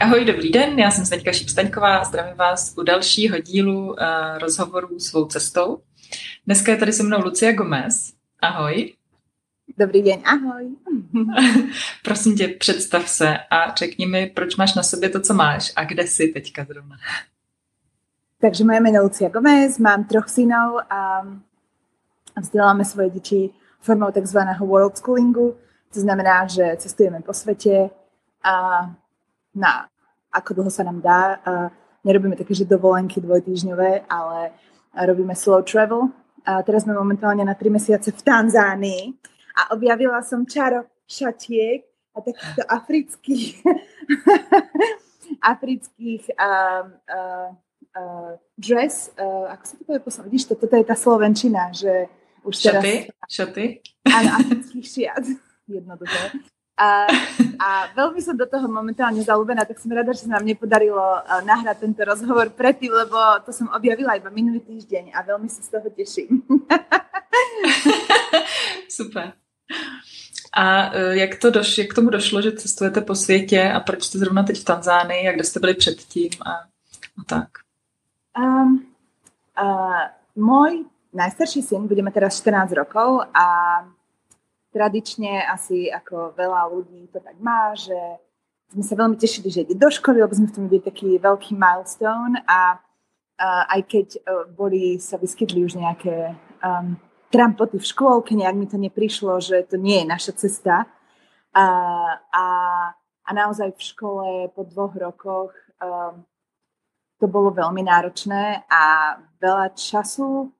Ahoj, dobrý den, já jsem Zdeňka Šipstaňková a zdravím vás u dalšího dílu uh, rozhovoru svou cestou. Dneska je tady se mnou Lucia Gomez. Ahoj. Dobrý den, ahoj. Prosím tě, představ se a řekni mi, proč máš na sobě to, co máš a kde jsi teďka zrovna. Takže moje jméno Lucia Gomez, mám troch synov a vzděláme svoje děti formou takzvaného world schoolingu, to znamená, že cestujeme po světě a na ako dlho sa nám dá. Nerobíme také, že dovolenky dvojtýžňové, ale robíme slow travel. A teraz sme momentálne na 3 mesiace v Tanzánii a objavila som čaro šatiek a takýchto afrických afrických uh, uh, uh, dress, uh, ako sa to povie posledný? Vidíš, to, toto je tá slovenčina, že už teraz... Šaty? Šaty? Áno, afrických šiat. Jednoduché. A, a veľmi som do toho momentálne zalúbená, tak som rada, že sa nám nepodarilo uh, nahrať tento rozhovor predtým, lebo to som objavila iba minulý týždeň a veľmi sa z toho teším. Super. A uh, jak, to doš, jak tomu došlo, že cestujete po světě a proč jste zrovna teď v Tanzánii a kde jste byli předtím a, a tak? Um, uh, môj najstarší syn bude mať teraz 14 rokov a tradične asi ako veľa ľudí to tak má, že sme sa veľmi tešili, že ide do školy, lebo sme v tom videli taký veľký milestone a uh, aj keď uh, boli, sa vyskytli už nejaké um, trampoty v škôlke, nejak mi to neprišlo, že to nie je naša cesta. Uh, a, a naozaj v škole po dvoch rokoch um, to bolo veľmi náročné a veľa času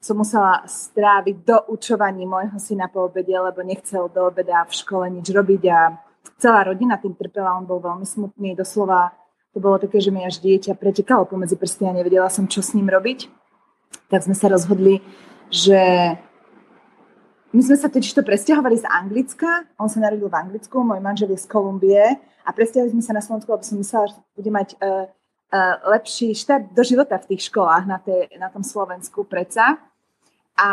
som musela stráviť do učovaní môjho syna po obede, lebo nechcel do obeda v škole nič robiť a celá rodina tým trpela, on bol veľmi smutný, doslova to bolo také, že mi až dieťa pretekalo pomedzi prsty a nevedela som, čo s ním robiť. Tak sme sa rozhodli, že my sme sa totiž to presťahovali z Anglicka, on sa narodil v Anglicku, môj manžel je z Kolumbie a presťahovali sme sa na Slovensku, lebo som myslela, že bude mať uh, uh, lepší štart do života v tých školách na, tej, na tom Slovensku predsa. A,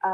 a,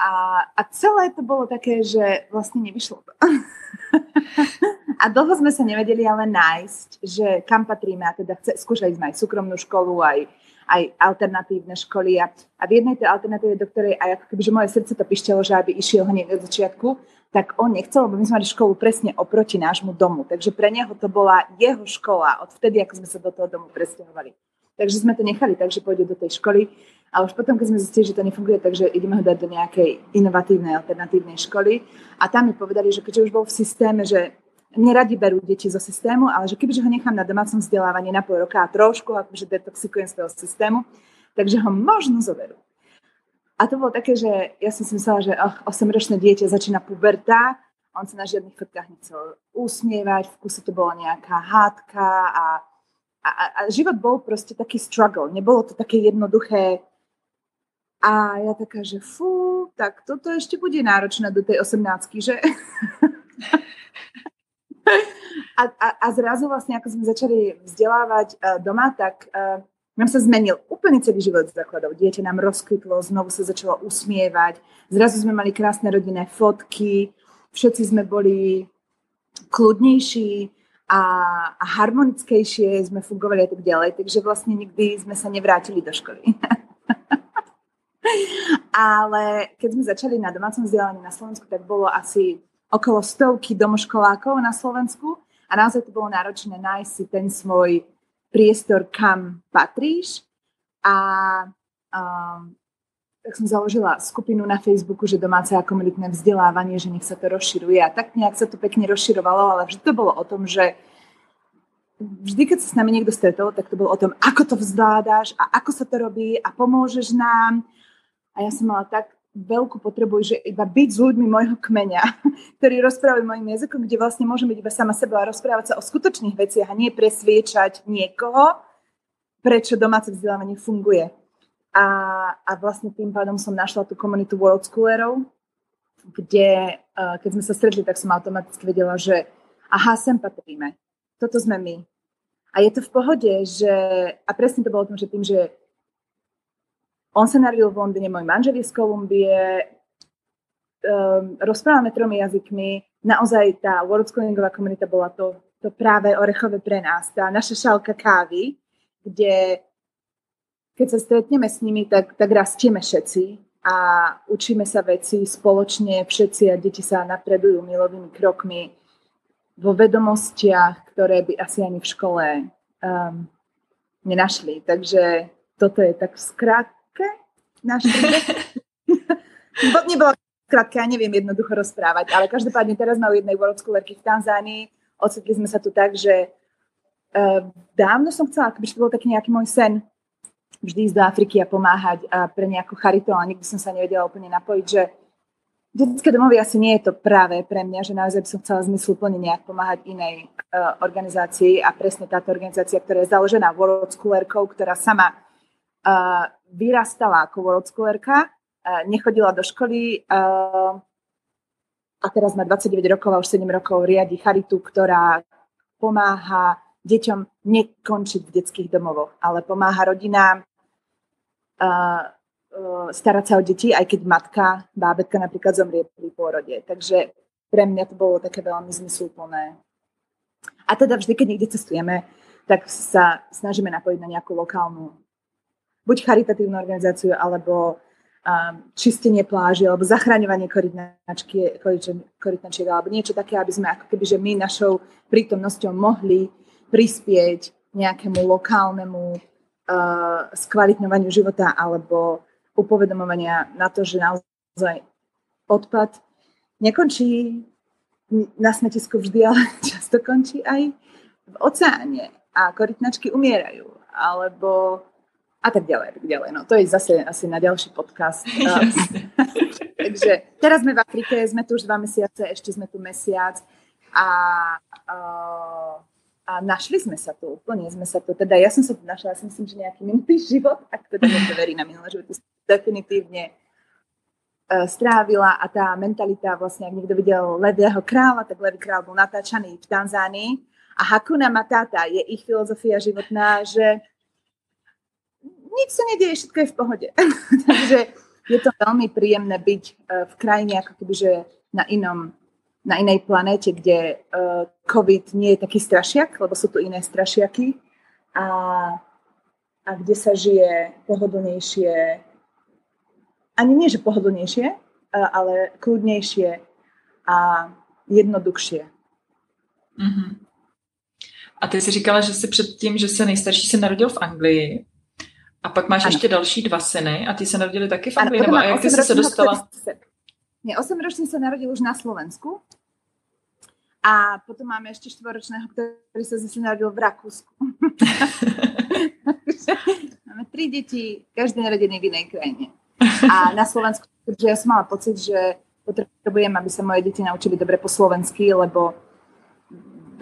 a, a celé to bolo také, že vlastne nevyšlo to. a dlho sme sa nevedeli ale nájsť, že kam patríme a teda chce, skúšali sme aj súkromnú školu, aj, aj alternatívne školy a, a v jednej tej alternatíve, do ktorej aj ako keby, že moje srdce to pišťalo, že aby išiel hneď od začiatku, tak on nechcel, lebo my sme mali školu presne oproti nášmu domu. Takže pre neho to bola jeho škola od vtedy, ako sme sa do toho domu presťahovali. Takže sme to nechali, takže pôjde do tej školy. A už potom, keď sme zistili, že to nefunguje, takže ideme ho dať do nejakej inovatívnej, alternatívnej školy. A tam mi povedali, že keďže už bol v systéme, že neradi berú deti zo systému, ale že kebyže ho nechám na domácom vzdelávaní na pol roka a trošku akože detoxikujem z toho systému, takže ho možno zoberú. A to bolo také, že ja som si myslela, že oh, 8-ročné dieťa začína puberta, on sa na žiadnych fotkách nechcel usmievať, v kuse to bola nejaká hádka a, a, a život bol proste taký struggle. Nebolo to také jednoduché, a ja taká, že fú, tak toto ešte bude náročné do tej 18 že? a, a, a zrazu vlastne, ako sme začali vzdelávať uh, doma, tak uh, nám sa zmenil úplne celý život z základov. Dieťa nám rozkvitlo, znovu sa začalo usmievať, zrazu sme mali krásne rodinné fotky, všetci sme boli kľudnejší a, a harmonickejšie sme fungovali a tak ďalej. Takže vlastne nikdy sme sa nevrátili do školy. Ale keď sme začali na domácom vzdelávaní na Slovensku, tak bolo asi okolo stovky domoškolákov na Slovensku a naozaj to bolo náročné nájsť si ten svoj priestor, kam patríš. A um, tak som založila skupinu na Facebooku, že domáce a komunitné vzdelávanie, že nech sa to rozširuje. A tak nejak sa to pekne rozširovalo, ale vždy to bolo o tom, že vždy, keď sa s nami niekto stretol, tak to bolo o tom, ako to vzvládáš a ako sa to robí a pomôžeš nám a ja som mala tak veľkú potrebu, že iba byť s ľuďmi môjho kmeňa, ktorí rozprávajú mojim jazykom, kde vlastne môžem byť iba sama seba a rozprávať sa o skutočných veciach a nie presviečať niekoho, prečo domáce vzdelávanie funguje. A, a vlastne tým pádom som našla tú komunitu World Schoolerov, kde uh, keď sme sa stretli, tak som automaticky vedela, že aha, sem patríme. Toto sme my. A je to v pohode, že, a presne to bolo o tom, že tým, že on sa narodil v Londýne, môj manžel je z Kolumbie, um, rozprávame tromi jazykmi, naozaj tá worldschoolingová komunita bola to, to práve orechové pre nás. Tá naša šálka kávy, kde keď sa stretneme s nimi, tak, tak rastieme všetci a učíme sa veci spoločne všetci a deti sa napredujú milovými krokmi vo vedomostiach, ktoré by asi ani v škole um, nenašli. Takže toto je tak v náš príbeh. Nebolo krátke, ja neviem jednoducho rozprávať, ale každopádne teraz máme jednej world schoolerky v Tanzánii. Ocitli sme sa tu tak, že uh, dávno som chcela, akoby to bol taký nejaký môj sen, vždy ísť do Afriky a pomáhať a pre nejakú charitu, ale nikdy som sa nevedela úplne napojiť, že detské domovy asi nie je to práve pre mňa, že naozaj by som chcela zmysluplne nejak pomáhať inej uh, organizácii a presne táto organizácia, ktorá je založená World Schoolerkou, ktorá sama vyrastala ako World Schoolerka, uh, nechodila do školy uh, a teraz má 29 rokov a už 7 rokov riadi charitu, ktorá pomáha deťom nekončiť v detských domovoch, ale pomáha rodinám starať sa o deti, aj keď matka, bábetka napríklad zomrie pri pôrode. Takže pre mňa to bolo také veľmi zmysluplné. A teda vždy, keď niekde cestujeme, tak sa snažíme napojiť na nejakú lokálnu, buď charitatívnu organizáciu, alebo um, čistenie pláži, alebo zachraňovanie korytnačiek, alebo niečo také, aby sme ako keby, že my našou prítomnosťou mohli prispieť nejakému lokálnemu uh, skvalitňovaniu života alebo upovedomovania na to, že naozaj odpad nekončí na smetisku vždy, ale často končí aj v oceáne a korytnačky umierajú, alebo a tak ďalej, tak ďalej. No to je zase asi na ďalší podcast. Takže teraz sme v Afrike, sme tu už dva mesiace, ešte sme tu mesiac a uh, a našli sme sa tu, úplne sme sa tu, teda ja som sa tu našla, ja si myslím, že nejaký minulý život, ak teda niekto verí na minulé životy, definitívne uh, strávila a tá mentalita, vlastne, ak niekto videl Levého kráľa, tak Levý král bol natáčaný v Tanzánii a Hakuna Matata je ich filozofia životná, že nič sa nedieje, všetko je v pohode. Takže je to veľmi príjemné byť uh, v krajine, ako keby, na inom na inej planéte, kde uh, COVID nie je taký strašiak, lebo sú tu iné strašiaky a, a kde sa žije pohodlnejšie, ani nie, že pohodlnejšie, uh, ale kľudnejšie a jednoduchšie. Mm-hmm. A ty jsi říkala, že jsi předtím, že se nejstarší se narodil v Anglii. A pak máš ano. ještě další dva syny a ty se narodili taky v Anglii, nebo jak ty jsi se dostala? Nie, 8-ročný sa narodil už na Slovensku a potom máme ešte štvoročného, ktorý sa zase narodil v Rakúsku. máme tri deti, každý narodený v inej krajine. A na Slovensku, pretože ja som mala pocit, že potrebujem, aby sa moje deti naučili dobre po slovensky, lebo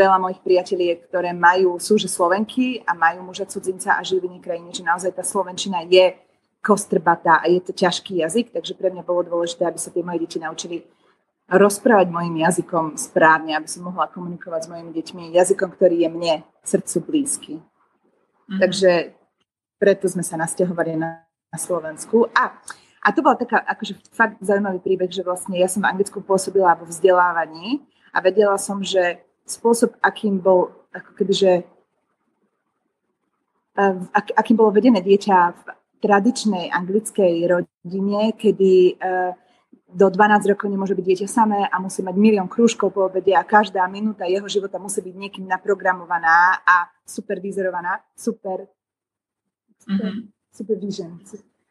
veľa mojich priateľiek, ktoré majú, sú že Slovenky a majú muža cudzinca a žijú v inej krajine, že naozaj tá Slovenčina je kostrbatá a je to ťažký jazyk, takže pre mňa bolo dôležité, aby sa tie moje deti naučili rozprávať mojim jazykom správne, aby som mohla komunikovať s mojimi deťmi jazykom, ktorý je mne srdcu blízky. Mm-hmm. Takže preto sme sa nasťahovali na, na Slovensku. A, a to bola taká akože fakt zaujímavý príbeh, že vlastne ja som v Anglicku pôsobila vo vzdelávaní a vedela som, že spôsob, akým bol ako keby, že ak, akým bolo vedené dieťa v tradičnej anglickej rodine, kedy uh, do 12 rokov nemôže byť dieťa samé a musí mať milión krúžkov po obede a každá minúta jeho života musí byť niekým naprogramovaná a supervizorovaná. Super. super mm-hmm. Supervision.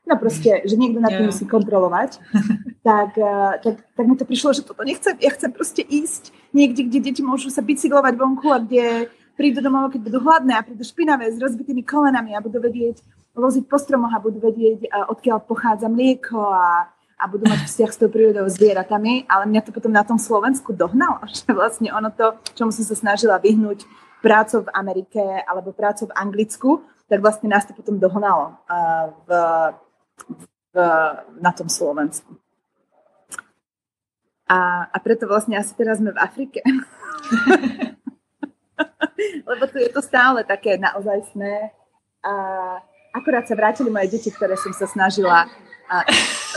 No proste, že niekto na tým yeah. musí kontrolovať. tak, uh, tak, tak mi to prišlo, že toto nechcem. Ja chcem proste ísť niekde, kde deti môžu sa bicyklovať vonku a kde prídu domov, keď budú hladné a prídu špinavé s rozbitými kolenami a budú vedieť loziť po stromoch a budú vedieť, odkiaľ pochádza mlieko a, a budú mať vzťah s tou prírodou zvieratami, ale mňa to potom na tom Slovensku dohnalo, že vlastne ono to, čomu som sa snažila vyhnúť prácou v Amerike alebo prácou v Anglicku, tak vlastne nás to potom dohnalo v, v, na tom Slovensku. A, a preto vlastne asi teraz sme v Afrike. Lebo tu je to stále také naozajstné. A, akurát sa vrátili moje deti, ktoré som sa snažila a,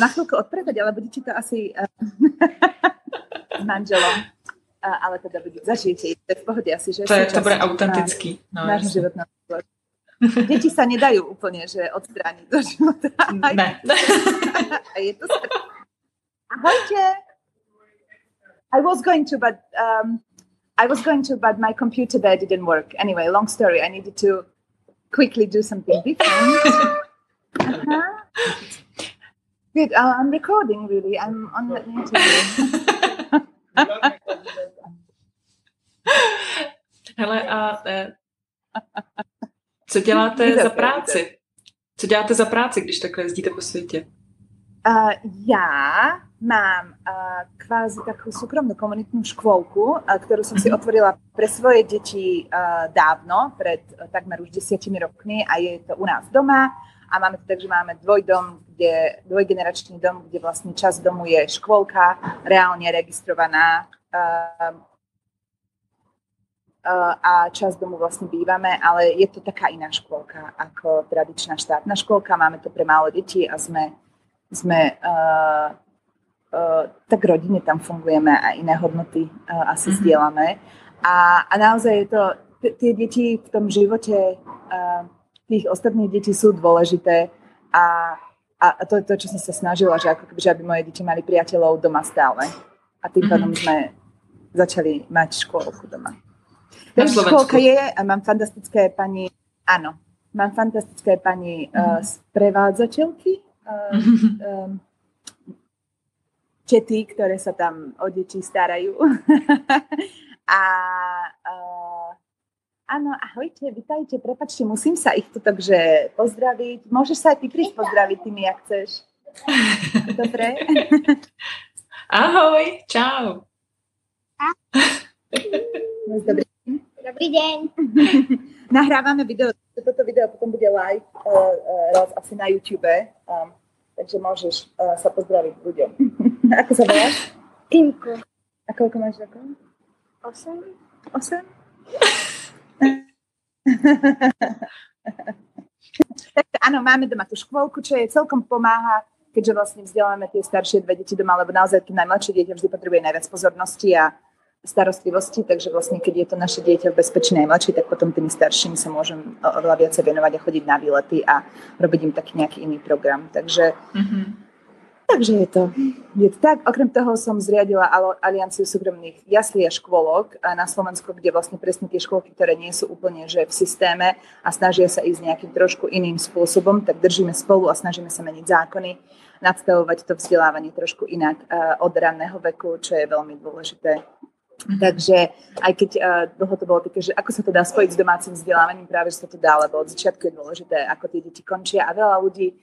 na chvíľku odpredať, ale budete to asi uh, s manželom. ale teda zažijete, to je v pohode asi, že... To, je, to bude autentický. No, náš život na Deti sa nedajú úplne, že odstrániť do života. Ne. A je to Ahojte. I was going to, but um, I was going to, but my computer there didn't work. Anyway, long story. I needed to quickly do something different. uh-huh. Good. Uh, I'm recording. Really, I'm on the interview. Hele, a e, co děláte za práci? Co děláte za práci, když takhle jezdíte po světě? Uh, já mám uh, kvázi takú súkromnú komunitnú škôlku, uh, ktorú som si mhm. otvorila pre svoje deti uh, dávno, pred uh, takmer už desiatimi rokmi a je to u nás doma a máme to tak, že máme dvojdom, kde, dvojgeneračný dom, kde vlastne časť domu je škôlka, reálne registrovaná uh, a časť domu vlastne bývame, ale je to taká iná škôlka ako tradičná štátna škôlka, máme to pre málo detí a sme sme uh, uh, tak rodine tam fungujeme a iné hodnoty uh, asi mm-hmm. zdieľame. A, a naozaj je to, tie deti v tom živote uh, tých ostatných detí sú dôležité a, a to je to, čo som sa snažila, že ako keby, že aby moje deti mali priateľov doma stále. A tým pádom mm-hmm. sme začali mať škôlku doma. Takže škôlka je a mám fantastické pani, áno, mám fantastické pani mm-hmm. uh, sprevádzateľky, um, čety, ktoré sa tam o deti starajú. a uh, áno, ahojte, vitajte, prepačte, musím sa ich tu takže pozdraviť. Môžeš sa aj ty prísť pozdraviť tými, ak chceš. Dobre? Ahoj, čau. Dobrý. Dobrý deň. Nahrávame video, toto video potom bude live uh, uh, raz asi na YouTube. Um, takže môžeš uh, sa pozdraviť ľuďom. Ako sa voláš? Týmko. A koľko máš rokov? Osem. Osem? takže áno, máme doma tú škôlku, čo je celkom pomáha, keďže vlastne vzdeláme tie staršie dve deti doma, lebo naozaj to najmladšie dieťa vždy potrebuje najviac pozornosti a starostlivosti, takže vlastne keď je to naše dieťa v bezpečí najmladší, tak potom tým starším sa môžem oveľa viacej venovať a chodiť na výlety a robiť im taký nejaký iný program. Takže, mm-hmm. takže je, to, je to tak. Okrem toho som zriadila alianciu súkromných jaslí a škôlok na Slovensku, kde vlastne presne tie škôlky, ktoré nie sú úplne že v systéme a snažia sa ísť nejakým trošku iným spôsobom, tak držíme spolu a snažíme sa meniť zákony, nadstavovať to vzdelávanie trošku inak od ranného veku, čo je veľmi dôležité. Takže aj keď uh, dlho to bolo také, že ako sa to dá spojiť s domácim vzdelávaním, práve že sa to dá, lebo od začiatku je dôležité, ako tie deti končia a veľa ľudí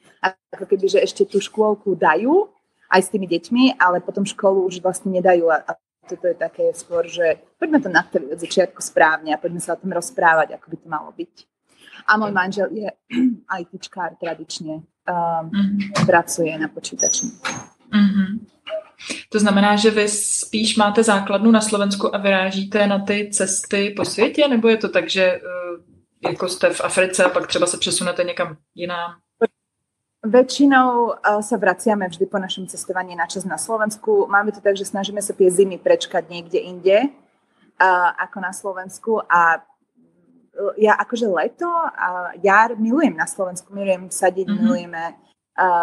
ako keby, že ešte tú škôlku dajú aj s tými deťmi, ale potom školu už vlastne nedajú a, a toto je také skôr, že poďme to nastaviť od začiatku správne a poďme sa o tom rozprávať, ako by to malo byť. A môj manžel je ITčkár tradične, um, mm-hmm. pracuje na počítači. Mm-hmm. To znamená, že vy spíš máte základnu na Slovensku a vyrážíte na ty cesty po světě, nebo je to tak, že eh, jako jste v Africe a pak třeba se přesunete někam jinam? Väčšinou eh, sa vraciame vždy po našom cestovaní na čas na Slovensku. Máme to tak, že snažíme sa tie zimy prečkať niekde inde eh, ako na Slovensku a ja akože leto a jar milujem na Slovensku, milujem sadiť, mm-hmm. milujeme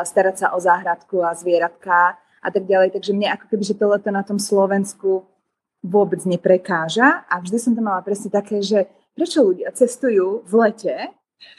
starať sa o záhradku a zvieratka a tak ďalej. Takže mne ako keby, že to leto na tom Slovensku vôbec neprekáža a vždy som to mala presne také, že prečo ľudia cestujú v lete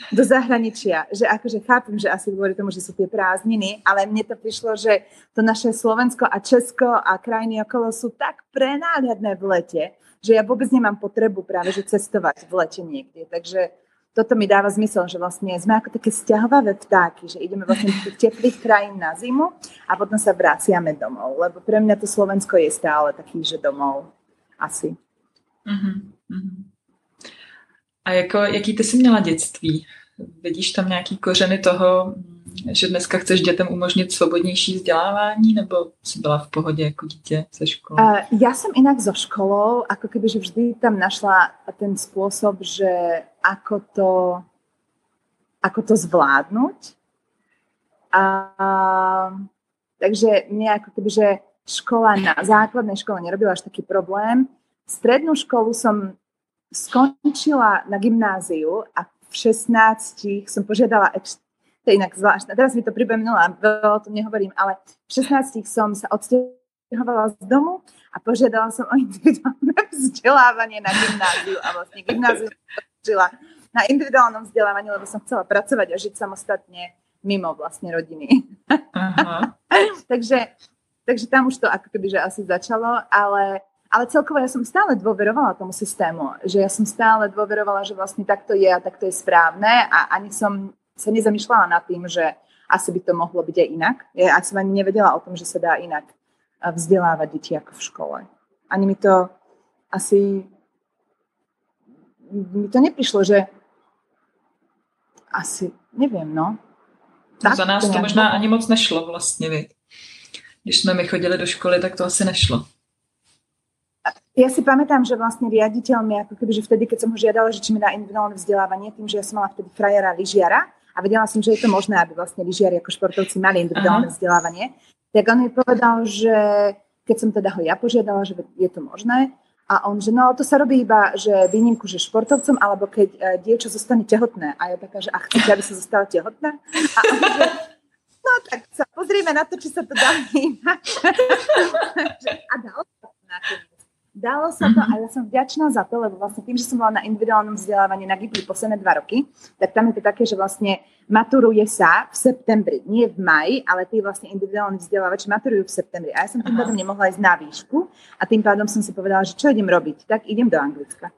do zahraničia, že akože chápem, že asi kvôli tomu, že sú tie prázdniny, ale mne to prišlo, že to naše Slovensko a Česko a krajiny okolo sú tak prenádherné v lete, že ja vôbec nemám potrebu práve že cestovať v lete niekde. Takže toto mi dáva zmysel, že vlastne sme ako také stiahovavé vtáky, že ideme vlastne do tých teplých krajín na zimu a potom sa vraciame domov, lebo pre mňa to Slovensko je stále taký, že domov asi. Uh-huh, A jako, jaký ty jsi měla dětství? Vidíš tam nějaký kořeny toho, že dneska chceš dětem umožnit svobodnější vzdělávání, nebo si byla v pohodě jako dítě ze školy? Uh, ja som inak so školou, ako keby, že vždy tam našla ten spôsob, že ako to, ako to zvládnuť. A, takže mne ako keby, že škola na základnej škole nerobila až taký problém. strednú školu som skončila na gymnáziu a v 16 som požiadala to je inak zvláštne. Teraz mi to pripomenulo a veľa o tom nehovorím, ale v 16 som sa odsťahovala z domu a požiadala som o individuálne vzdelávanie na gymnáziu a vlastne gymnáziu žila na individuálnom vzdelávaní, lebo som chcela pracovať a žiť samostatne mimo vlastne rodiny. Aha. takže, takže tam už to ako keby, že asi začalo, ale, ale celkovo ja som stále dôverovala tomu systému, že ja som stále dôverovala, že vlastne takto je a takto je správne a ani som sa nezamýšľala nad tým, že asi by to mohlo byť aj inak. Ja som ani nevedela o tom, že sa dá inak eh, vzdelávať deti ako v škole. Ani mi to asi mi to neprišlo, že asi, neviem, no. Tak, Za nás to, to možná ani moc nešlo vlastně, vy. Když jsme my chodili do školy, tak to asi nešlo. Ja si pamätám, že vlastne riaditeľ mi, ako keby, že vtedy, keď som ho žiadala, že či mi dá individuálne vzdelávanie, tým, že ja som mala vtedy frajera lyžiara, a vedela som, že je to možné, aby vlastne lyžiari ako športovci mali individuálne Aha. vzdelávanie, tak on mi povedal, že keď som teda ho ja požiadala, že je to možné, a on, že no, to sa robí iba, že výnimku, že športovcom, alebo keď uh, dievča zostane tehotné. A ja taká, že a chcete, aby sa zostala tehotná? A on, že no tak sa pozrieme na to, či sa to dá inak. a dalo sa. Dalo sa to a ja som vďačná za to, lebo vlastne tým, že som bola na individuálnom vzdelávaní na GIPLI posledné dva roky, tak tam je to také, že vlastne maturuje sa v septembri, nie v maji, ale tí vlastne individuálni vzdelávači maturujú v septembri. A ja som tým pádom nemohla ísť na výšku a tým pádom som si povedala, že čo idem robiť, tak idem do Anglicka.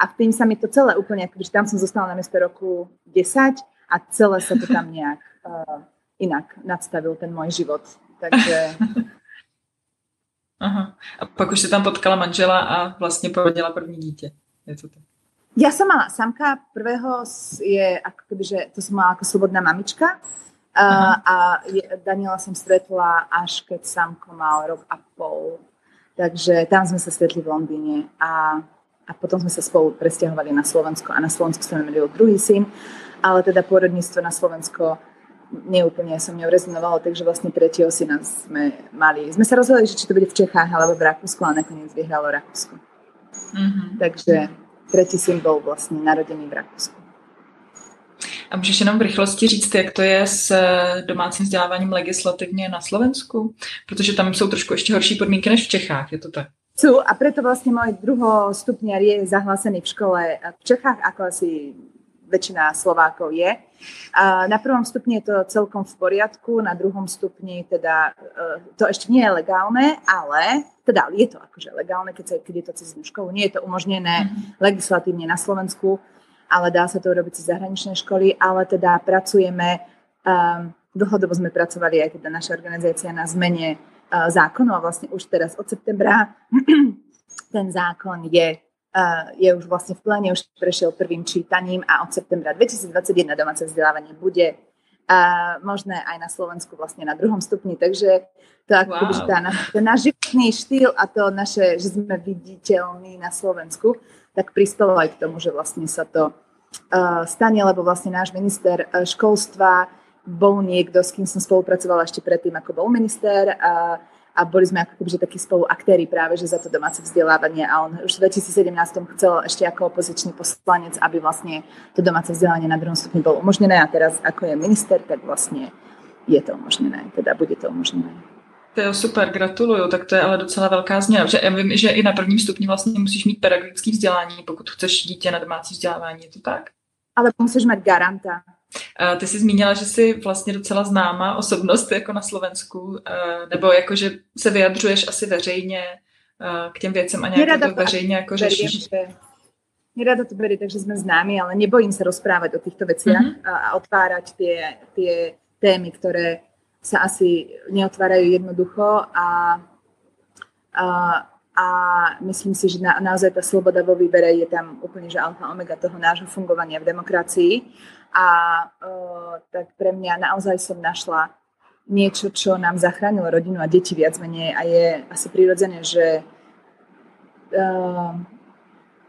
A v tým sa mi to celé úplne, že tam som zostala na miesto roku 10 a celé sa to tam nejak uh, inak nadstavil ten môj život. Takže Aha. A pak už si tam potkala manžela a vlastně porodila první dítě. Je to tak? Ja som mala samka, prvého je ako keby, že to som mala ako slobodná mamička uh, a je, Daniela som stretla až keď samko mal rok a pol. Takže tam sme sa stretli v Londýne a, a potom sme sa spolu presťahovali na Slovensko a na Slovensku sa narodil druhý syn, ale teda pôrodníctvo na Slovensko neúplne som ňou rezonovala, takže vlastne tretieho syna sme mali. Sme sa rozhodli, že či to bude v Čechách alebo v Rakúsku a nakoniec vyhralo Rakúsku. Mm-hmm. Takže tretí syn bol vlastne narodený v Rakúsku. A můžeš jenom v rychlosti říct, jak to je s eh, domácím vzděláváním legislativně na Slovensku? Protože tam jsou trošku ještě horší podmínky než v Čechách, je to tak? Sú a preto vlastne môj druhostupniar je zahlásený v škole v Čechách, ako asi väčšina Slovákov je. A na prvom stupni je to celkom v poriadku, na druhom stupni teda e, to ešte nie je legálne, ale teda je to akože legálne, keď, sa, keď je to cez školu. Nie je to umožnené mm-hmm. legislatívne na Slovensku, ale dá sa to urobiť cez zahraničné školy, ale teda pracujeme, um, dlhodobo sme pracovali aj teda naša organizácia na zmene uh, zákonov a vlastne už teraz od septembra ten zákon je je už vlastne v pláne, už prešiel prvým čítaním a od septembra 2021 domáce vzdelávanie bude možné aj na Slovensku vlastne na druhom stupni, takže to ako wow. tá, ten náš životný štýl a to naše, že sme viditeľní na Slovensku, tak prispelo aj k tomu, že vlastne sa to uh, stane, lebo vlastne náš minister školstva bol niekto, s kým som spolupracovala ešte predtým, ako bol minister. Uh, a boli sme ako keby, že takí spoluaktéri práve, že za to domáce vzdelávanie a on už v 2017 chcel ešte ako opozičný poslanec, aby vlastne to domáce vzdelávanie na druhom stupni bolo umožnené a teraz ako je minister, tak vlastne je to umožnené, teda bude to umožnené. To je super, gratuluju, tak to je ale docela velká změna. Že já vím, že i na prvním stupni vlastně musíš mít pedagogické vzdělání, pokud chceš dítě na domácí vzdělávání, je to tak? Ale musíš mít garanta. Ty jsi zmínila, že jsi vlastně docela známá osobnost jako na Slovensku, nebo jako, že se vyjadřuješ asi veřejně k těm věcem a nějak to veřejně jako řešíš. Nerada to berie, takže sme známi, ale nebojím sa rozprávať o týchto veciach mm-hmm. a, a otvárať tie, tie témy, ktoré sa asi neotvárajú jednoducho a, a, a myslím si, že na, naozaj tá sloboda vo výbere je tam úplne že alfa omega toho nášho fungovania v demokracii a uh, tak pre mňa naozaj som našla niečo, čo nám zachránilo rodinu a deti viac menej a je asi prirodzené, že uh,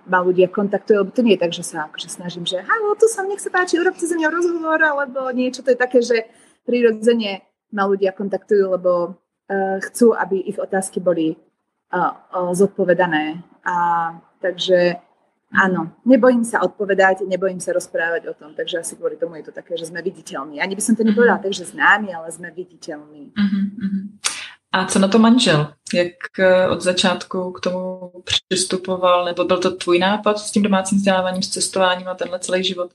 ma ľudia kontaktujú, lebo to nie je tak, že sa akože snažím, že halo, tu som, nech sa páči, urobte za mňa rozhovor, alebo niečo, to je také, že prirodzene ma ľudia kontaktujú, lebo uh, chcú, aby ich otázky boli uh, zodpovedané. A takže áno, nebojím sa odpovedať, nebojím sa rozprávať o tom, takže asi kvôli tomu je to také, že sme viditeľní. Ani by som to nepovedala tak, že známi, ale sme viditeľní. Uh-huh, A co na to manžel? Jak e, od začátku k tomu přistupoval? Nebo byl to tvůj nápad s tím domácím vzděláváním, s cestováním a tenhle celý život?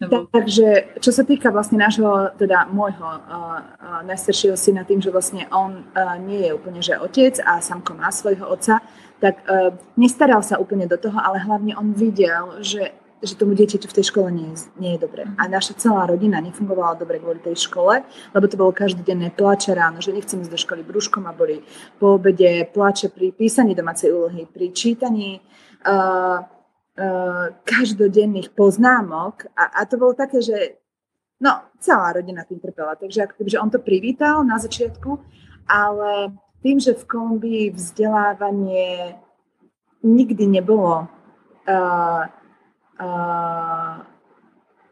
Nebo... Takže čo sa týka vlastne nášho, teda môjho uh, uh, najstaršieho syna, tým, že vlastne on uh, nie je úplne že otec a samko má svojho otca, tak uh, nestaral sa úplne do toho, ale hlavne on videl, že že tomu dieťaťu v tej škole nie je, nie je dobre. A naša celá rodina nefungovala dobre kvôli tej škole, lebo to bolo každodenné plače ráno, že nechcem ísť do školy brúškom a boli po obede plače pri písaní domácej úlohy, pri čítaní uh, uh, každodenných poznámok a, a to bolo také, že no, celá rodina tým trpela. Takže ako keby, že on to privítal na začiatku, ale tým, že v Kolumbii vzdelávanie nikdy nebolo uh, uh,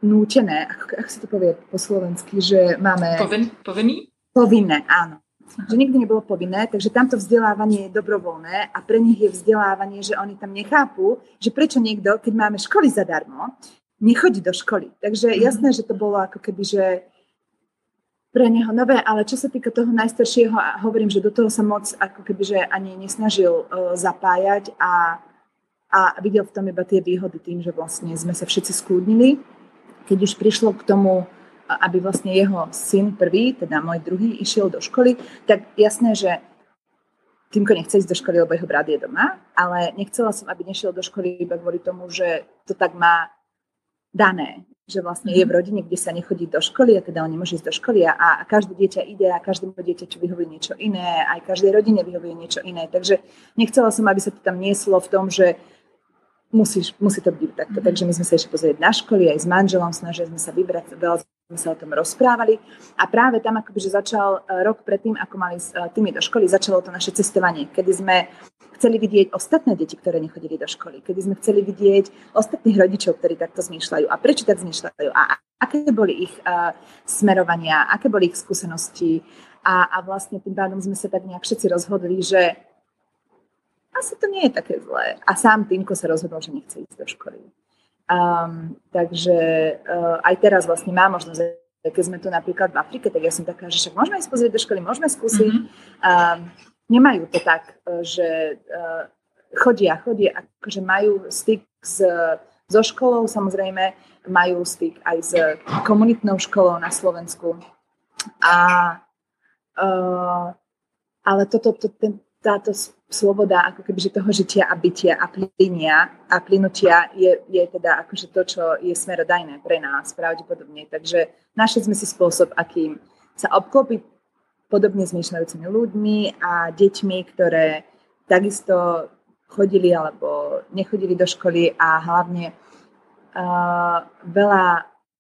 nútené, ako, ako sa to povie po slovensky, že máme... Povin, povinný? Povinné, áno že nikdy nebolo povinné, takže tamto vzdelávanie je dobrovoľné a pre nich je vzdelávanie, že oni tam nechápu, že prečo niekto, keď máme školy zadarmo, nechodí do školy. Takže mm-hmm. jasné, že to bolo ako keby, že pre neho nové, ale čo sa týka toho najstaršieho, hovorím, že do toho sa moc ako keby, že ani nesnažil uh, zapájať a, a videl v tom iba tie výhody tým, že vlastne sme sa všetci skúdnili. Keď už prišlo k tomu aby vlastne jeho syn prvý, teda môj druhý, išiel do školy, tak jasné, že Týmko nechce ísť do školy, lebo jeho brat je doma, ale nechcela som, aby nešiel do školy iba kvôli tomu, že to tak má dané, že vlastne je v mhm. rodine, kde sa nechodí do školy a teda on nemôže ísť do školy a, a každé dieťa ide a každému dieťaťu vyhovuje niečo iné, aj každej rodine vyhovuje niečo iné. Takže nechcela som, aby sa to tam nieslo v tom, že musíš, musí to byť takto. Mhm. Takže my sme sa ešte pozrieť na školy aj s manželom, snažili sme sa vybrať, veľa sme sa o tom rozprávali a práve tam akoby, že začal e, rok predtým, ako mali s e, tými do školy, začalo to naše cestovanie, kedy sme chceli vidieť ostatné deti, ktoré nechodili do školy, kedy sme chceli vidieť ostatných rodičov, ktorí takto zmýšľajú a prečo tak zmýšľajú a aké boli ich uh, smerovania, aké boli ich skúsenosti a, a vlastne tým pádom sme sa tak nejak všetci rozhodli, že asi to nie je také zlé. A sám Týmko sa rozhodol, že nechce ísť do školy. Um, takže uh, aj teraz vlastne má možnosť, keď sme tu napríklad v Afrike, tak ja som taká, že však môžeme ísť pozrieť do školy, môžeme skúsiť. Mm-hmm. Um, nemajú to tak, e, že uh, chodia, chodia, akože majú styk s, so školou, samozrejme, majú styk aj s komunitnou školou na Slovensku. A, uh, ale toto, to, ten, táto sloboda ako keby, že toho žitia a bytia a plynia a plynutia je, je teda akože to, čo je smerodajné pre nás pravdepodobne. Takže našli sme si spôsob, akým sa obklopiť podobne zmýšľajúcimi ľuďmi a deťmi, ktoré takisto chodili alebo nechodili do školy a hlavne uh, veľa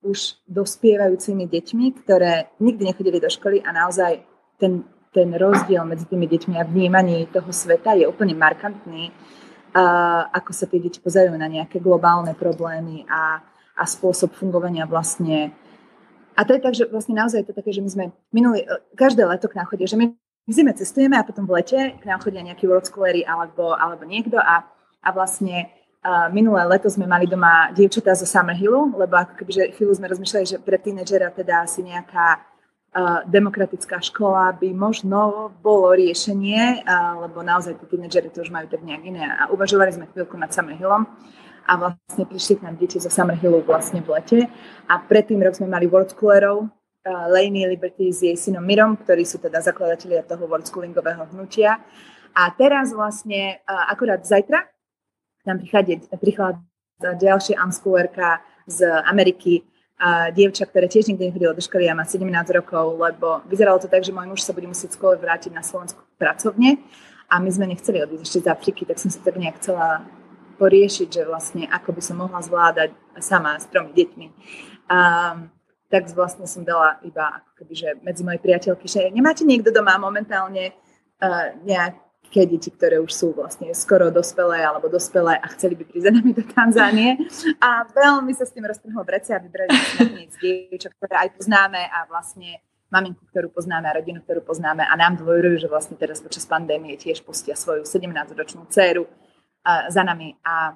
už dospievajúcimi deťmi, ktoré nikdy nechodili do školy a naozaj ten ten rozdiel medzi tými deťmi a vnímaní toho sveta je úplne markantný, a ako sa tie deti pozerajú na nejaké globálne problémy a, a spôsob fungovania vlastne. A to je tak, že vlastne naozaj je to také, že my sme minuli, každé leto k nám chodia, že my v zime cestujeme a potom v lete k nám chodia nejakí world schoolery alebo, alebo niekto a, a vlastne Uh, minulé leto sme mali doma dievčatá zo Summerhillu, lebo ako keby, že chvíľu sme rozmýšľali, že pre tínedžera teda asi nejaká demokratická škola by možno bolo riešenie, lebo naozaj tí tínedžeri to už majú tak nejak iné. A uvažovali sme chvíľku nad Summerhillom a vlastne prišli nám deti zo Summerhillu vlastne v lete. A predtým rok sme mali World Schoolerov, uh, Laney Liberty s jej synom Mirom, ktorí sú teda zakladatelia toho World Schoolingového hnutia. A teraz vlastne, uh, akurát zajtra, nám prichádza, prichádza ďalšia unschoolerka z Ameriky, a dievča, ktoré tiež nikdy nechodilo do školy a má 17 rokov, lebo vyzeralo to tak, že môj muž sa bude musieť skôr vrátiť na Slovensku pracovne a my sme nechceli odísť ešte z Afriky, tak som sa tak nejak chcela poriešiť, že vlastne ako by som mohla zvládať sama s tromi deťmi. A, tak vlastne som dala iba ako keby, že medzi moje priateľky, že nemáte niekto doma momentálne uh, nejak keď deti, ktoré už sú vlastne skoro dospelé alebo dospelé a chceli by prísť nami do Tanzánie. A veľmi sa s tým roztrhlo v rece a vybrali sme dievča, ktoré aj poznáme a vlastne maminku, ktorú poznáme a rodinu, ktorú poznáme a nám dôverujú, že vlastne teraz počas pandémie tiež pustia svoju 17-ročnú dceru za nami. A,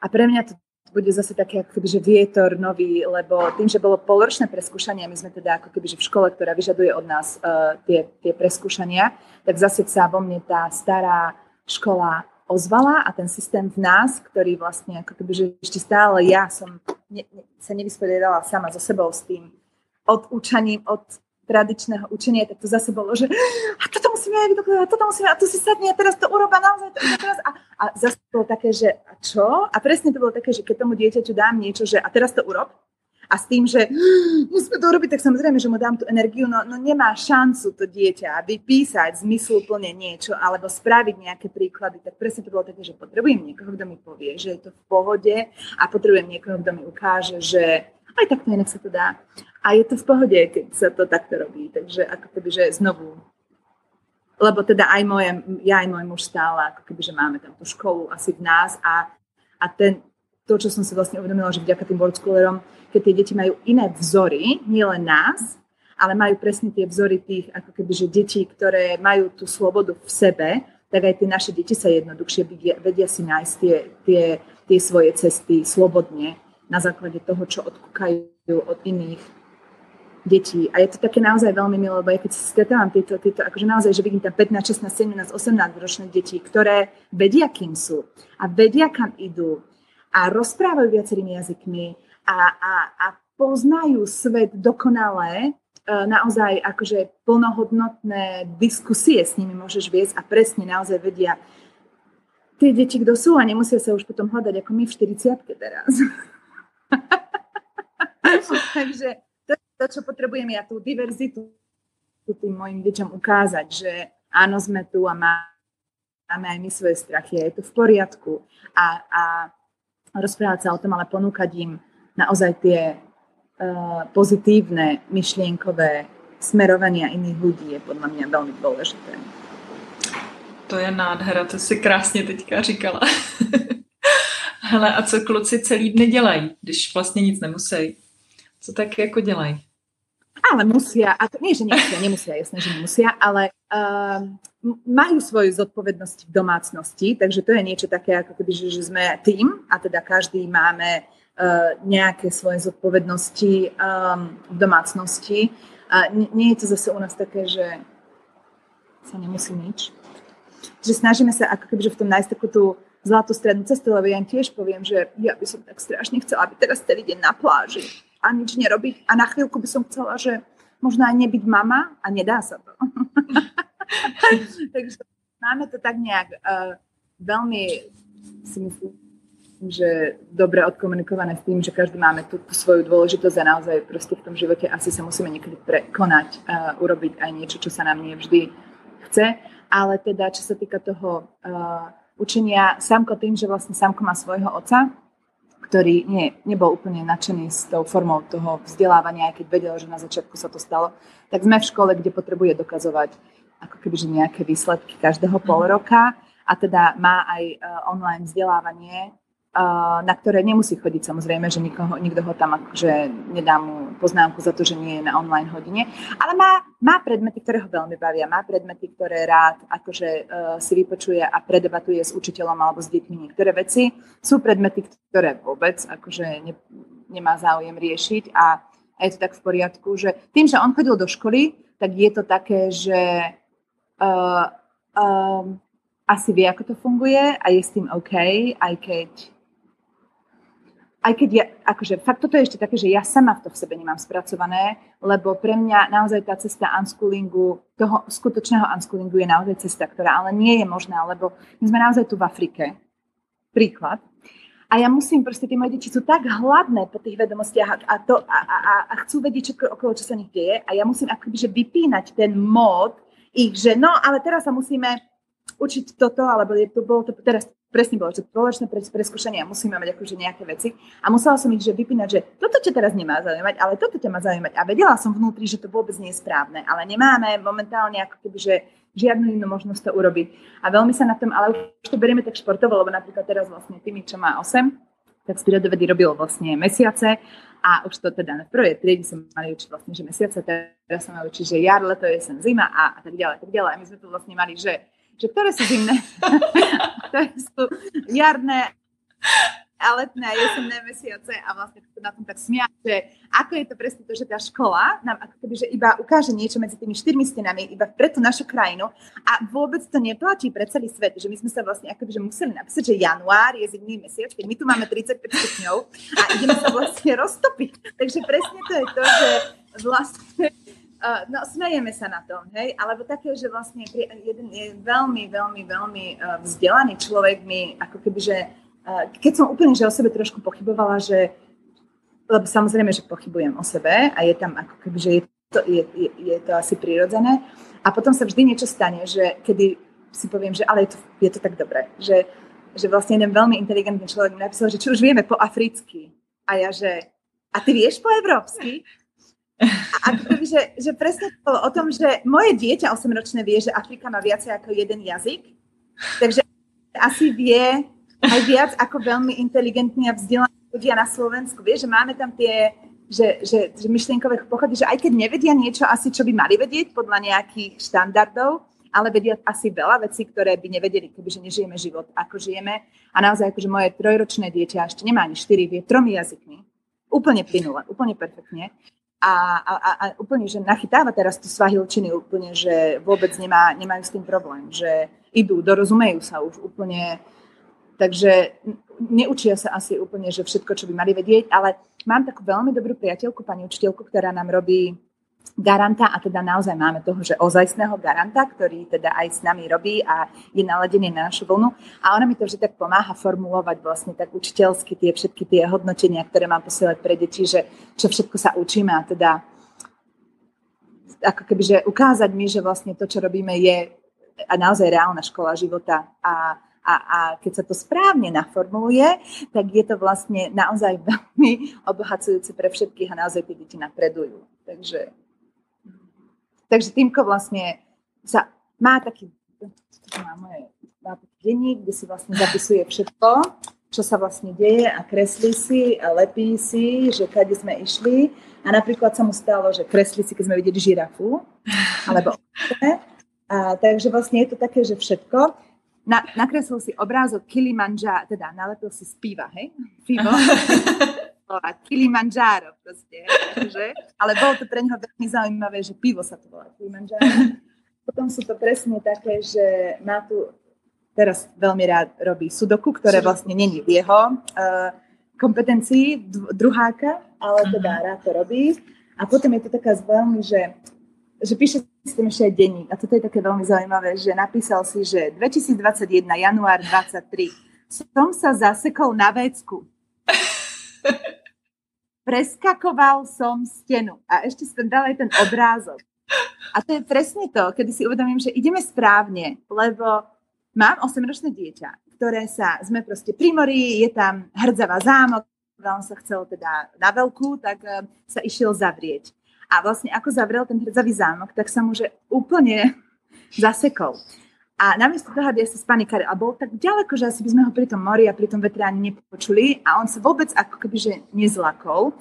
a pre mňa to bude zase taký ako keby, že vietor nový, lebo tým, že bolo polročné preskúšanie, my sme teda ako keby, že v škole, ktorá vyžaduje od nás uh, tie, tie preskúšania, tak zase sa vo mne tá stará škola ozvala a ten systém v nás, ktorý vlastne ako keby, že ešte stále ja som ne, ne, sa nevysporiadala sama so sebou s tým odúčaním od tradičného učenia, tak to zase bolo, že a toto musíme a toto musíme, a tu si sadne, a teraz to uroba naozaj, to teraz. A, a zase bolo také, že a čo? A presne to bolo také, že keď tomu dieťaťu dám niečo, že a teraz to urob, a s tým, že musíme to urobiť, tak samozrejme, že mu dám tú energiu, no, no nemá šancu to dieťa vypísať zmysluplne niečo alebo spraviť nejaké príklady, tak presne to bolo také, že potrebujem niekoho, kto mi povie, že je to v pohode a potrebujem niekoho, kto mi ukáže, že aj takto inak sa to dá. A je to v pohode, keď sa to takto robí. Takže ako keby, že znovu lebo teda aj moje, ja aj môj muž stále, ako keby, že máme tam tú školu asi v nás a, a ten, to, čo som si vlastne uvedomila, že vďaka tým board schoolerom, keď tie deti majú iné vzory, nielen nás, ale majú presne tie vzory tých, ako keby, že detí, ktoré majú tú slobodu v sebe, tak aj tie naše deti sa jednoduchšie vedia, vedia si nájsť tie, tie, tie svoje cesty slobodne na základe toho, čo odkúkajú od iných detí. A je to také naozaj veľmi milé, lebo ja keď sa stretávam tieto, tieto, akože naozaj, že vidím tam 15, 16, 17, 18 ročné deti, ktoré vedia, kým sú a vedia, kam idú a rozprávajú viacerými jazykmi a, a, a poznajú svet dokonale, e, naozaj akože plnohodnotné diskusie s nimi môžeš viesť a presne naozaj vedia tie deti, kto sú a nemusia sa už potom hľadať ako my v 40 teraz. Takže to to, čo potrebujem ja, tú diverzitu tým mojim deťom ukázať, že áno, sme tu a máme aj my svoje strachy a je to v poriadku. A, a rozprávať sa o tom, ale ponúkať im naozaj tie uh, pozitívne myšlienkové smerovania iných ľudí je podľa mňa veľmi dôležité. To je nádhera, to si krásně teďka říkala. Hele, a co kluci celý dny dělají, když vlastně nic nemusí? Co tak jako dělají? Ale musia, a to nie, že nemusia, nemusia, jasné, že nemusia, ale uh, majú svoju zodpovednosť v domácnosti, takže to je niečo také, ako keby, že, že sme tým a teda každý máme uh, nejaké svoje zodpovednosti um, v domácnosti. A nie, nie je to zase u nás také, že sa nemusí nič. Že snažíme sa ako keby, že v tom nájsť takú tú zlatú strednú cestu, lebo ja im tiež poviem, že ja by som tak strašne chcela, aby teraz celý deň na pláži a nič nerobiť. A na chvíľku by som chcela, že možno aj nebyť mama a nedá sa to. Takže máme to tak nejak uh, veľmi, si myslím, že dobre odkomunikované s tým, že každý máme tú, tú svoju dôležitosť a naozaj proste v tom živote asi sa musíme niekedy prekonať, uh, urobiť aj niečo, čo sa nám nie vždy chce. Ale teda, čo sa týka toho uh, učenia, Samko tým, že vlastne Samko má svojho oca, ktorý nie, nebol úplne nadšený s tou formou toho vzdelávania, aj keď vedel, že na začiatku sa to stalo, tak sme v škole, kde potrebuje dokazovať ako keby, že nejaké výsledky každého pol mhm. roka a teda má aj uh, online vzdelávanie, uh, na ktoré nemusí chodiť samozrejme, že nikoho, nikto ho tam akože nedá mu poznámku za to, že nie je na online hodine, ale má, má predmety, ktoré ho veľmi bavia, má predmety, ktoré rád akože uh, si vypočuje a predebatuje s učiteľom alebo s deťmi niektoré veci. Sú predmety, ktoré vôbec akože ne, nemá záujem riešiť a, a je to tak v poriadku, že tým, že on chodil do školy, tak je to také, že uh, um, asi vie, ako to funguje a je s tým OK, aj keď aj keď ja, akože fakt toto je ešte také, že ja sama to v sebe nemám spracované, lebo pre mňa naozaj tá cesta unschoolingu, toho skutočného unschoolingu je naozaj cesta, ktorá ale nie je možná, lebo my sme naozaj tu v Afrike. Príklad. A ja musím proste, tie moje deti sú tak hladné po tých vedomostiach a, to, a, a, a chcú vedieť všetko okolo, čo sa nich deje a ja musím akoby, že vypínať ten mód ich, že no, ale teraz sa musíme učiť toto, alebo je to, bolo to teraz presne bolo, že spoločné preskúšanie a musíme mať akože nejaké veci. A musela som ich že vypínať, že toto ťa teraz nemá zaujímať, ale toto ťa má zaujímať. A vedela som vnútri, že to vôbec nie je správne, ale nemáme momentálne ako keby, že žiadnu inú možnosť to urobiť. A veľmi sa na tom, ale už to berieme tak športovo, lebo napríklad teraz vlastne tými, čo má 8, tak z prírodovedy robil vlastne mesiace a už to teda v prvej triede som mali učiť vlastne, že mesiace, teraz som mali učiť, že jar, leto, jesen, zima a, a tak ďalej, tak ďalej. A my sme tu vlastne mali, že, že ktoré sú zimné, ktoré sú jarné a letné a jesenné mesiace a vlastne to na tom tak smia, že ako je to presne to, že tá škola nám ako keby, že iba ukáže niečo medzi tými štyrmi stenami, iba pre tú našu krajinu a vôbec to neplatí pre celý svet, že my sme sa vlastne ako že museli napísať, že január je zimný mesiac, keď my tu máme 35 stupňov a ideme sa vlastne roztopiť. Takže presne to je to, že vlastne Uh, no, smejeme sa na tom, hej, alebo také, že vlastne jeden je veľmi, veľmi, veľmi uh, vzdelaný človek mi ako keby, že keď som úplne že o sebe trošku pochybovala, že lebo samozrejme, že pochybujem o sebe a je tam ako keby, že je to, je, je, je to asi prirodzené. A potom sa vždy niečo stane, že kedy si poviem, že ale je to, je to tak dobré, že, že vlastne jeden veľmi inteligentný človek mi napísal, že či už vieme po africky. A ja, že a ty vieš po európsky? A ako keby, že, že presne to o tom, že moje dieťa 8-ročné vie, že Afrika má viacej ako jeden jazyk, takže asi vie aj viac ako veľmi inteligentní a vzdelaní ľudia na Slovensku. Vieš, že máme tam tie že, že, že myšlienkové pochody, že aj keď nevedia niečo asi, čo by mali vedieť podľa nejakých štandardov, ale vedia asi veľa vecí, ktoré by nevedeli, kebyže nežijeme život, ako žijeme. A naozaj, akože moje trojročné dieťa ešte nemá ani štyri, vie tromi jazykmi. Úplne plynule, úplne perfektne. A, a, a úplne, že nachytáva teraz tu svahilčiny úplne, že vôbec nemá, nemajú s tým problém, že idú, dorozumejú sa už úplne, Takže neučia sa asi úplne, že všetko, čo by mali vedieť, ale mám takú veľmi dobrú priateľku, pani učiteľku, ktorá nám robí garanta a teda naozaj máme toho, že ozajstného garanta, ktorý teda aj s nami robí a je naladený na našu vlnu. A ona mi to vždy tak pomáha formulovať vlastne tak učiteľsky tie všetky tie hodnotenia, ktoré mám posielať pre deti, že čo všetko sa učíme a teda ako keby, že ukázať mi, že vlastne to, čo robíme, je a naozaj reálna škola života a a, a keď sa to správne naformuluje, tak je to vlastne naozaj veľmi obohacujúce pre všetkých a naozaj tie deti napredujú. Takže, takže Týmko vlastne sa má taký, má moje, má taký denník, kde si vlastne zapisuje všetko, čo sa vlastne deje a kreslí si a lepí si, že kade sme išli. A napríklad sa mu stalo, že kreslí si, keď sme videli žirafu, alebo a, takže vlastne je to také, že všetko na, nakreslil si obrázok Kilimanjaro, teda nalepil si z piva, hej? Pivo. Kilimanjaro proste, že? Ale bolo to pre neho veľmi zaujímavé, že pivo sa to volá Kilimanjaro. Potom sú to presne také, že má tu, teraz veľmi rád robí sudoku, ktoré vlastne není v jeho uh, kompetencii druháka, ale teda rád to robí. A potom je to taká veľmi, že že píše s tým ešte aj denník. A toto je také veľmi zaujímavé, že napísal si, že 2021, január 23, som sa zasekol na vecku. Preskakoval som stenu. A ešte som dal aj ten obrázok. A to je presne to, kedy si uvedomím, že ideme správne, lebo mám 8-ročné dieťa, ktoré sa, sme proste pri mori, je tam hrdzavá zámok, on sa chcel teda na veľkú, tak eh, sa išiel zavrieť. A vlastne ako zavrel ten hrdzavý zámok, tak sa mu že úplne zasekol. A namiesto toho, aby sa spanikali, a bol tak ďaleko, že asi by sme ho pri tom mori a pri tom vetre ani nepočuli a on sa vôbec ako keby že nezlakol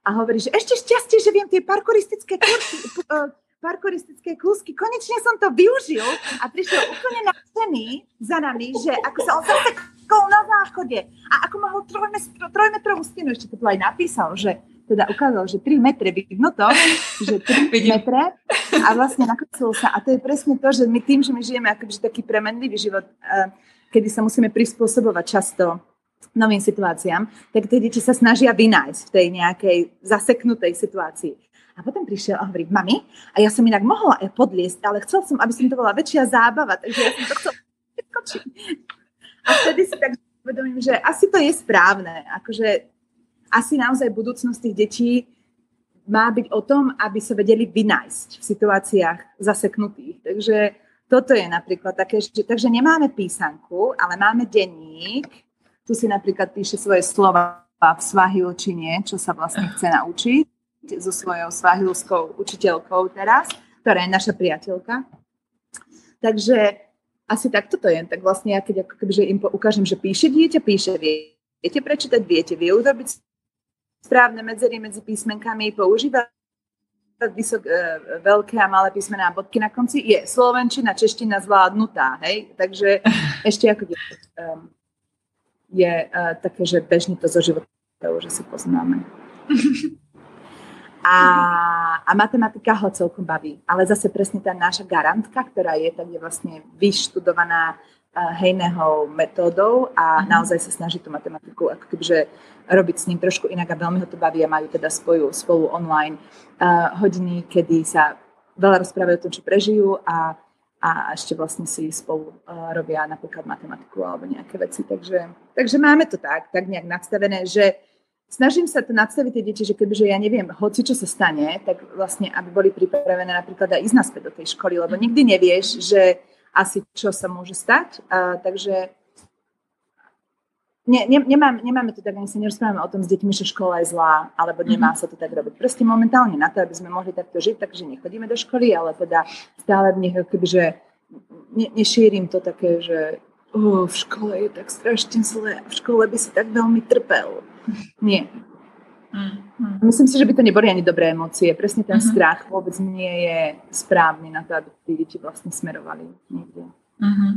a hovorí, že ešte šťastie, že viem tie parkouristické kurky, uh, parkouristické kúsky, konečne som to využil. A prišiel úplne na ceny za nami, že ako sa on zasekol na záchode a ako mohol trojmetrovú stenu, ešte to tu aj napísal, že teda ukázal, že 3 metre vidno to, že 3 metre a vlastne nakreslil sa. A to je presne to, že my tým, že my žijeme akoby taký premenlivý život, kedy sa musíme prispôsobovať často novým situáciám, tak tie deti sa snažia vynájsť v tej nejakej zaseknutej situácii. A potom prišiel a hovorí, mami, a ja som inak mohla aj podliesť, ale chcel som, aby som to bola väčšia zábava, takže ja som to chcel A vtedy si tak uvedomím, že asi to je správne. Akože asi naozaj budúcnosť tých detí má byť o tom, aby sa vedeli vynájsť v situáciách zaseknutých. Takže toto je napríklad také, že, takže nemáme písanku, ale máme denník. Tu si napríklad píše svoje slova v svahilčine, čo sa vlastne chce naučiť so svojou svahilskou učiteľkou teraz, ktorá je naša priateľka. Takže asi takto to je. Tak vlastne ja keď ako keby, že im ukážem, že píše dieťa, píše, viete prečítať, viete, vie správne medzery medzi písmenkami, používať vysok, e, veľké a malé písmená a bodky na konci, je slovenčina, čeština zvládnutá, hej? Takže ešte ako um, je uh, také, že bežne to zo života, že si poznáme. A, a matematika ho celkom baví. Ale zase presne tá naša garantka, ktorá je, tak je vlastne vyštudovaná hejného metódou a mm-hmm. naozaj sa snaží tú matematiku ako kebyže robiť s ním trošku inak a veľmi ho to baví a majú teda spoju, spolu online uh, hodiny, kedy sa veľa rozprávajú o tom, čo prežijú a, a ešte vlastne si spolu uh, robia napríklad matematiku alebo nejaké veci. Takže, takže máme to tak, tak nejak nastavené, že snažím sa to nadstaviť tie deti, že kebyže ja neviem, hoci čo sa stane, tak vlastne, aby boli pripravené napríklad aj ísť naspäť do tej školy, lebo nikdy nevieš, že asi čo sa môže stať. Uh, takže ne, ne, nemám, nemáme to tak, ani sa nerozprávame o tom s deťmi, že škola je zlá, alebo nemá mhm. sa to tak robiť. Proste momentálne na to, aby sme mohli takto žiť, takže nechodíme do školy, ale teda stále v nich kebyže ne, nešírim to také, že oh, v škole je tak strašne zle, v škole by si tak veľmi trpel. Nie. Mm, Myslím si, že by to neboli ani dobré emócie. Presne ten mm-hmm. strach vôbec nie je správny na to, aby tí deti vlastne smerovali niekde. Mm-hmm.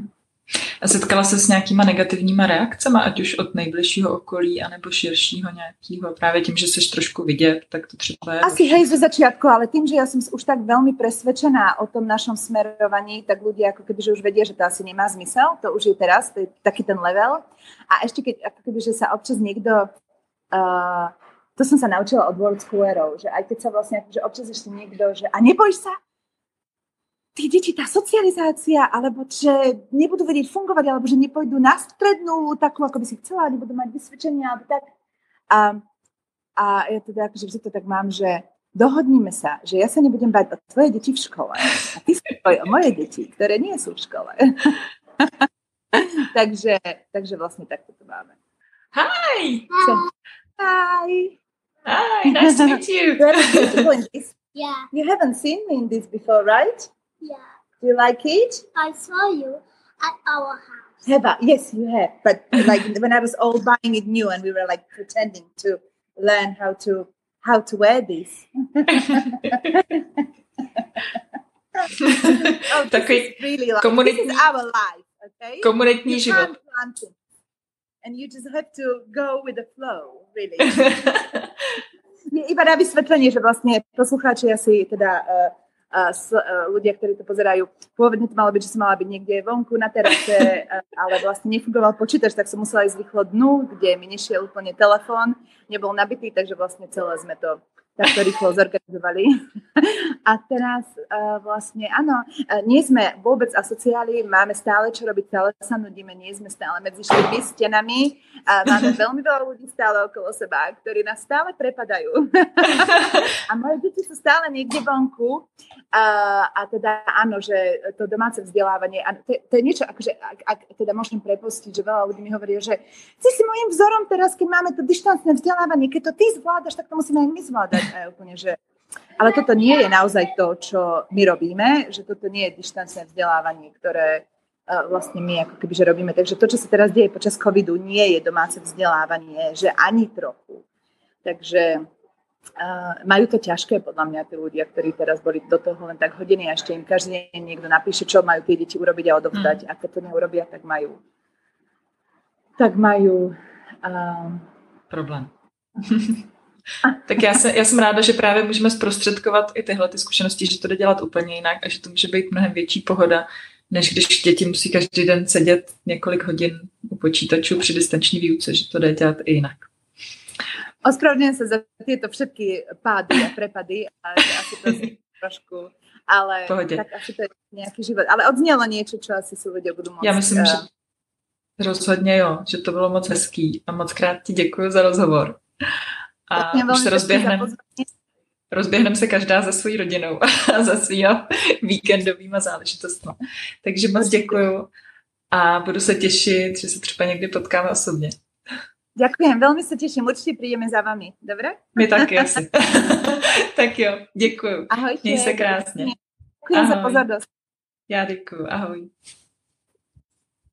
A setkala se s nějakýma negativníma reakcemi, ať už od nejbližšího okolí, anebo širšího nějakého, právě tím, že jsi trošku vidět, tak to třeba je... Asi hej zo začiatku, ale tým, že ja som už tak veľmi presvedčená o tom našom smerovaní, tak ľudia ako keby, že už vedia, že to asi nemá zmysel, to už je teraz, to je taký ten level. A ešte keď ako keby, že sa občas niekto... Uh, to som sa naučila od World Scholarov, že aj keď sa vlastne, že občas ešte niekto, že a nebojíš sa, tí deti, tá socializácia, alebo že nebudú vedieť fungovať, alebo že nepôjdu na strednú, takú, ako by si chcela, nebudú mať vysvedčenia, alebo tak. A, a ja teda akože vždy to tak mám, že dohodníme sa, že ja sa nebudem bať o tvoje deti v škole a ty sa o moje deti, ktoré nie sú v škole. takže, takže vlastne takto to máme. Hi! Hi! Hi, nice to meet you. Yeah. You haven't seen me in this before, right? Yeah. Do you like it? I saw you at our house. Have I? Yes, you have. But like when I was all buying it new and we were like pretending to learn how to how to wear this. oh, this is really like, this is our life, okay? Komunitní život. And you just have to go with the flow, really. Iba na vysvetlenie, že vlastne poslucháči asi teda uh, s, ľudia, ktorí to pozerajú. Pôvodne to malo byť, že som mala byť niekde vonku na terase, ale vlastne nefungoval počítač, tak som musela ísť rýchlo dnu, kde mi nešiel úplne telefón, nebol nabitý, takže vlastne celé sme to takto rýchlo zorganizovali. A teraz uh, vlastne, áno, uh, nie sme vôbec asociáli, máme stále čo robiť, stále sa nudíme, nie sme stále medzi štyrmi stenami. Uh, máme veľmi veľa ľudí stále okolo seba, ktorí nás stále prepadajú. a moje deti sú stále niekde vonku. Uh, a teda áno, že to domáce vzdelávanie, a to, to je niečo, akože, ak, ak teda môžem prepustiť, že veľa ľudí mi hovorí, že si si môjim vzorom teraz, keď máme to dištancné vzdelávanie, keď to ty zvládaš, tak to musíme aj my zvládať úplne, že ale toto nie je naozaj to, čo my robíme, že toto nie je dištancné vzdelávanie, ktoré uh, vlastne my ako keby, že robíme. Takže to, čo sa teraz deje počas covidu, nie je domáce vzdelávanie, že ani trochu. Takže uh, majú to ťažké podľa mňa tí ľudia, ktorí teraz boli do toho len tak hodiny a ešte im každý deň niekto napíše, čo majú tie deti urobiť a odovzdať. Mm. A keď to neurobia, tak majú tak majú uh, problém. tak já, se, já jsem ráda, že právě můžeme zprostředkovat i tyhle ty zkušenosti, že to jde dělat úplně jinak a že to může být mnohem větší pohoda, než když děti musí každý den sedět několik hodin u počítačů při distanční výuce, že to jde dělat i jinak. Ospravedlňujem sa za tieto všetky pády a prepady, ale asi to trošku, ale Pohodě. tak asi to je nejaký život. Ale odznelo niečo, čo asi si ľudia budú môcť... Já myslím, uh... že rozhodně jo, že to bylo moc hezký a moc krát ti děkuji za rozhovor. A už se rozběhneme. Rozběhneme se každá za svojí rodinou a za svýma víkendovýma záležitostmi. Takže moc děkuju a budu se těšit, že se třeba někdy potkáme osobně. Ďakujem, veľmi sa teším, určite prídeme za vami, dobre? My taky asi. tak jo, děkuju. Ahojte. Měj se krásně. Ďakujem za pozornosť. Já děkuju, ahoj.